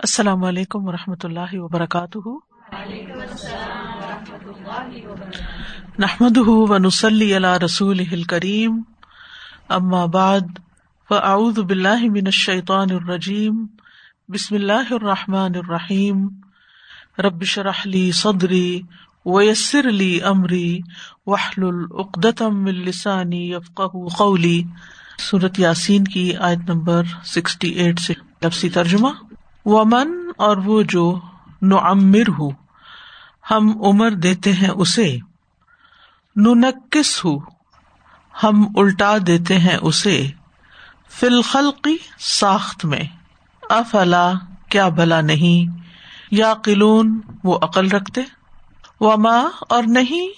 السلام علیکم و رحمۃ اللہ وبرکاتہ۔ نحمد ونسلی علی رسول کریم اما بعد، فاعوذ باللہ من الشیطان الرجیم۔ بسم اللہ الرحمٰن الرحیم۔ ربش رحلی صدری ویسر علی عمری وحل العقدم السانی یفق قولی۔ صورت یاسین کی آیت نمبر سکسٹی ایٹ سے۔ لفظی ترجمہ۔ ومن اور وہ جو نعمر ہو ہم عمر دیتے ہیں اسے۔ ننکس ہو ہم الٹا دیتے ہیں اسے۔ فی الخلقی ساخت میں، افلا کیا بھلا نہیں یا قلون وہ عقل رکھتے۔ وما اور نہیں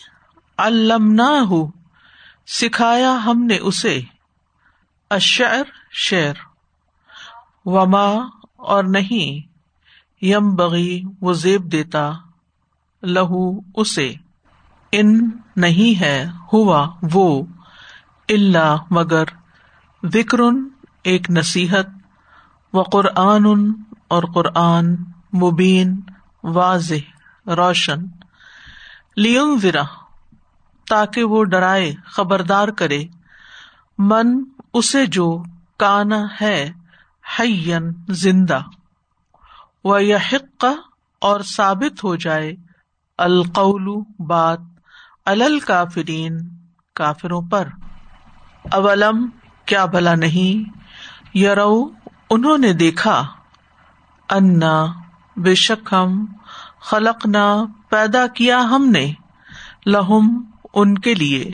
علمنا ہو سکھایا ہم نے اسے۔ اشعر شعر۔ وما اور نہیں۔ یم بغی، وہ زیب دیتا، لہو اسے۔ ان نہیں ہے، ہوا وہ۔ اللہ مگر وکر ایک نصیحت۔ و قرآن اور قرآن مبین، واضح، روشن۔ لیم ورا تاکہ وہ ڈرائے، خبردار کرے۔ من، اسے جو کانا ہے۔ حین زندہ۔ و یحق اور ثابت ہو جائے۔ القول بات الل کافرین کافروں پر۔ اولم کیا بھلا نہیں؟ یرو، انہوں نے دیکھا۔ انا، بے شک ہم خلق نہ پیدا کیا ہم نے۔ لہم ان کے لیے۔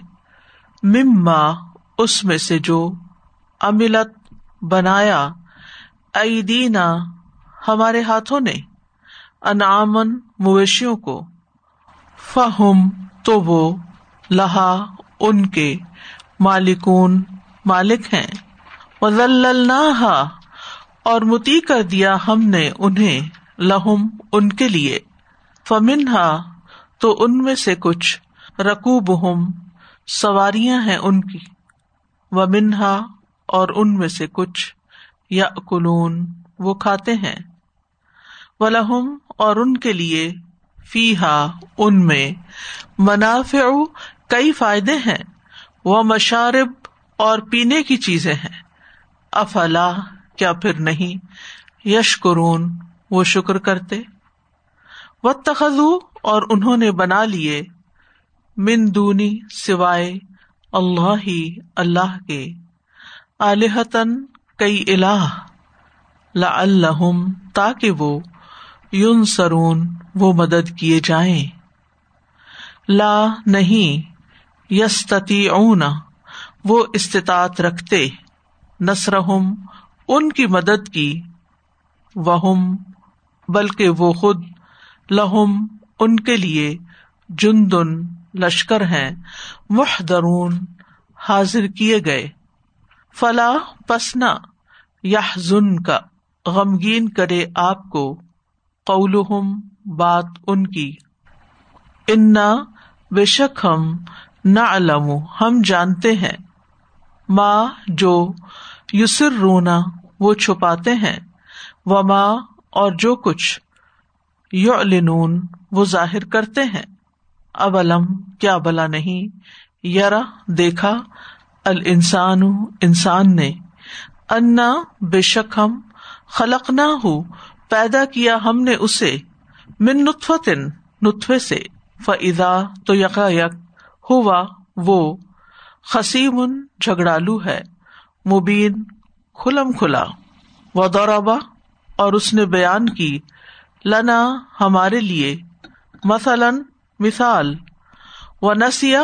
مما اس میں سے جو املت بنایا۔ ایدینا، ہمارے ہاتھوں نے انعامن مویشیوں کو۔ فہم، تو وہ، لہا، ان کے مالکون مالک ہیں۔ اور متی کر دیا ہم نے انہیں لہم، ان کے لیے۔ فمنہا تو ان میں سے کچھ رقوب ہم سواریاں ہیں ان کی۔ و منہا اور ان میں سے کچھ یا کلون وہ کھاتے ہیں۔ لہم اور ان کے لیے فی ہا ان میں۔ منافع، کئی فائدے ہیں۔ وہ مشارب اور پینے کی چیزیں ہیں۔ افلا، کیا پھر نہیں؟ یشکرون، وہ شکر کرتے۔ و تخذو اور انہوں نے بنا لیے۔ من دونی سوائے اللہ ہی، اللہ کے۔ الحتن کئی اللہ اللہ تاکہ وہ یون سرون وہ مدد کیے جائیں۔ لا نہیں یستی اونا وہ استطاعت رکھتے۔ نسرحم ان کی مدد کی۔ وہم، بلکہ وہ خود۔ لہم، ان کے لیے جندن، لشکر ہیں۔ محدرون حاضر کیے گئے۔ فلاح پسنا یا زن کا، غمگین کرے آپ کو قول بات ان کی۔ انا، بے شک ہم نہ علم ہم جانتے ہیں۔ ماں جو یوسر رونا وہ چھپاتے ہیں۔ و ماں اور جو کچھ یو وہ ظاہر کرتے ہیں۔ اب علم کیا بلا نہیں یار دیکھا ال انسان نے انا بے شک ہم خلق نہ ہو پیدا کیا ہم نے اسے من نطفن نطفے سے۔ فضا تو یکا یک ہوا وہ خسیم جھگڑالو ہے، مبین کھلم کھلا۔ و دورابا اور اس نے بیان کی، لنا ہمارے لیے مثلاً مثال۔ و نسیا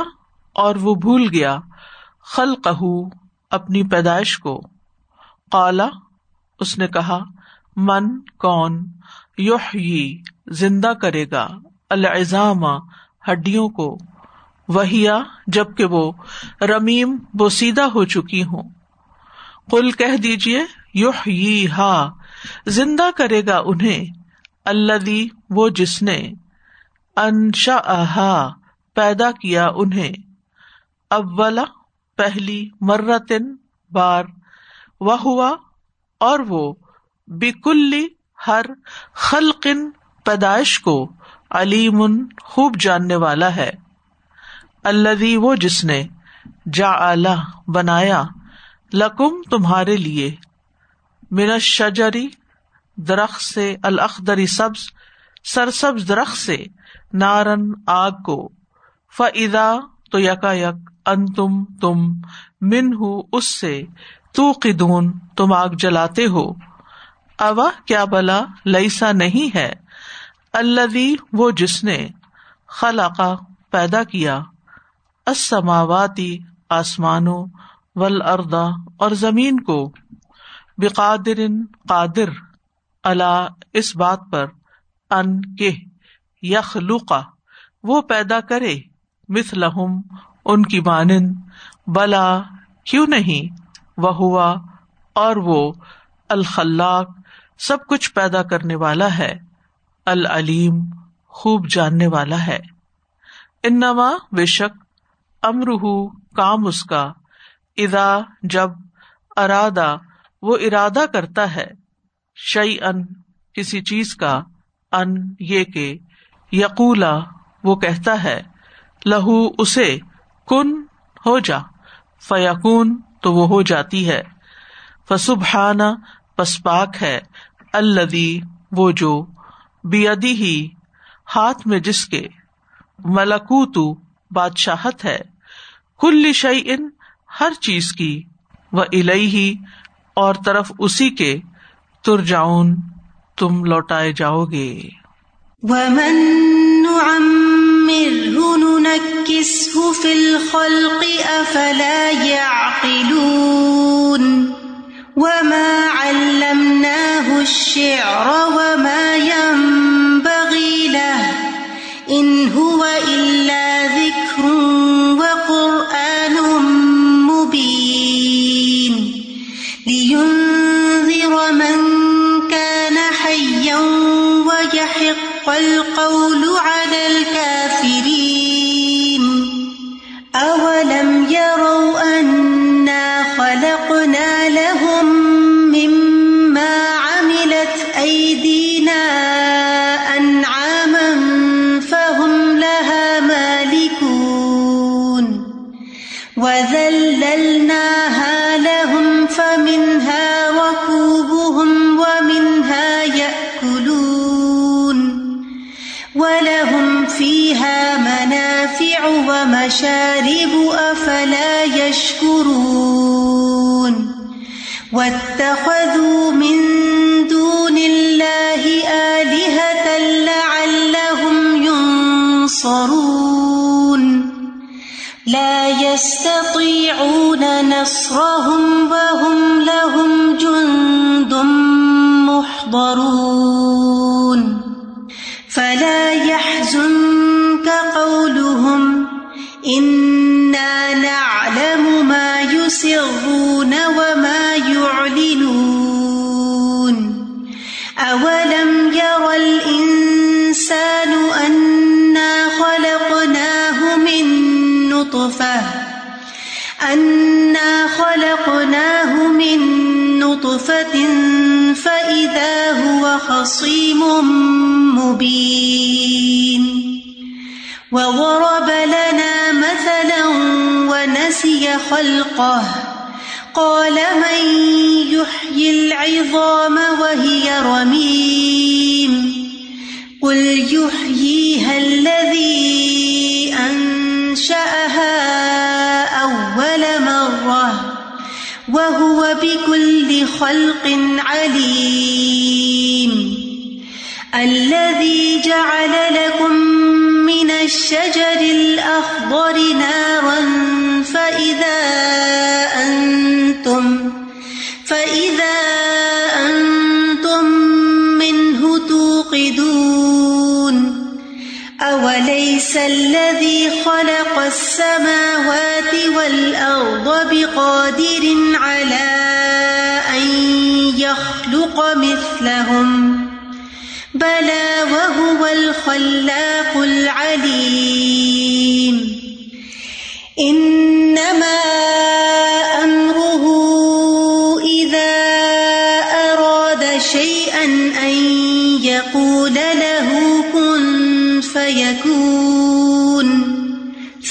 اور وہ بھول گیا۔ خل اپنی پیدائش کو۔ کالا اس نے کہا، من، کون یوہ زندہ کرے گا الزام ہڈیوں کو۔ وہیا، جبکہ وہ رمیم بوسیدہ ہو چکی ہوں۔ کل کہہ دیجیے یوہ ہا زندہ کرے گا انہیں۔ اللہ وہ جس نے انشا پیدا کیا انہیں۔ اولا پہلی مرتن بار وہ ہوا اور وہ بیکلی ہر خلقن پیدائش کو علیم خوب جاننے والا ہے۔ اللہ وہ جس نے جا بنایا لکم تمہارے لیے میرا شجری درخت سے الخدری سبز سرسبز درخت سے نارن آگ کو فا تو یکا یک ان تم تم من ہوں اس سے تو قدون تم آگ جلاتے ہو۔ اوا، کیا بلا؟ لئیسا نہیں ہے۔ اللہ وہ جس نے خلا پیدا کیا۔ اسماواتی آسمانوں ول اردا اور زمین کو۔ بقادر، قادر اللہ اس بات پر۔ ان کے یخلوقا وہ پیدا کرے۔ مت لہم ان کی مانند، بلا، کیوں نہیں؟ وہ ہوا اور وہ، الخلاق سب کچھ پیدا کرنے والا ہے، العلیم خوب جاننے والا ہے۔ انما، بے شک امرح کام اس کا ادا جب ارادہ، وہ ارادہ کرتا ہے شعی ان کسی چیز کا، ان، یہ کہ، یقولا، وہ کہتا ہے، لہو اسے کن ہو جا۔ فیقون تو وہ ہو جاتی ہے۔ فسبحانہ پسپاک ہے۔ الدی وہ جو بیدی ہی، ہاتھ میں جس کے۔ ملکوت، بادشاہت ہے۔ کل شعی ان ہر چیز کی۔ و الہی ہی اور طرف اسی کے۔ تر جاؤن تم لوٹائے جاؤ گے۔ في الخلق أفلا يعقلون وما علمناه الشعر وما ينبغي له إن ينصرون لا يستطيعون نصرهم وهم لهم جند محضرون نطفة فإذا هو خصيم مبين وضرب لنا مثلا ونسي خلقه قال من يحيي العظام وهي رميم قل يحييها الذي خلق عليم الذي جعل لكم من الشجر الأخضر نارا فإذا أنتم فإذا أنتم منه توقدون أوليس الذي خلق السماوات والأرض بقادر على أن يخلق مثلهم بلى وهو الخلاق العليم. إنما أمره إذا أراد شيئا أن يقول له كن فيكون.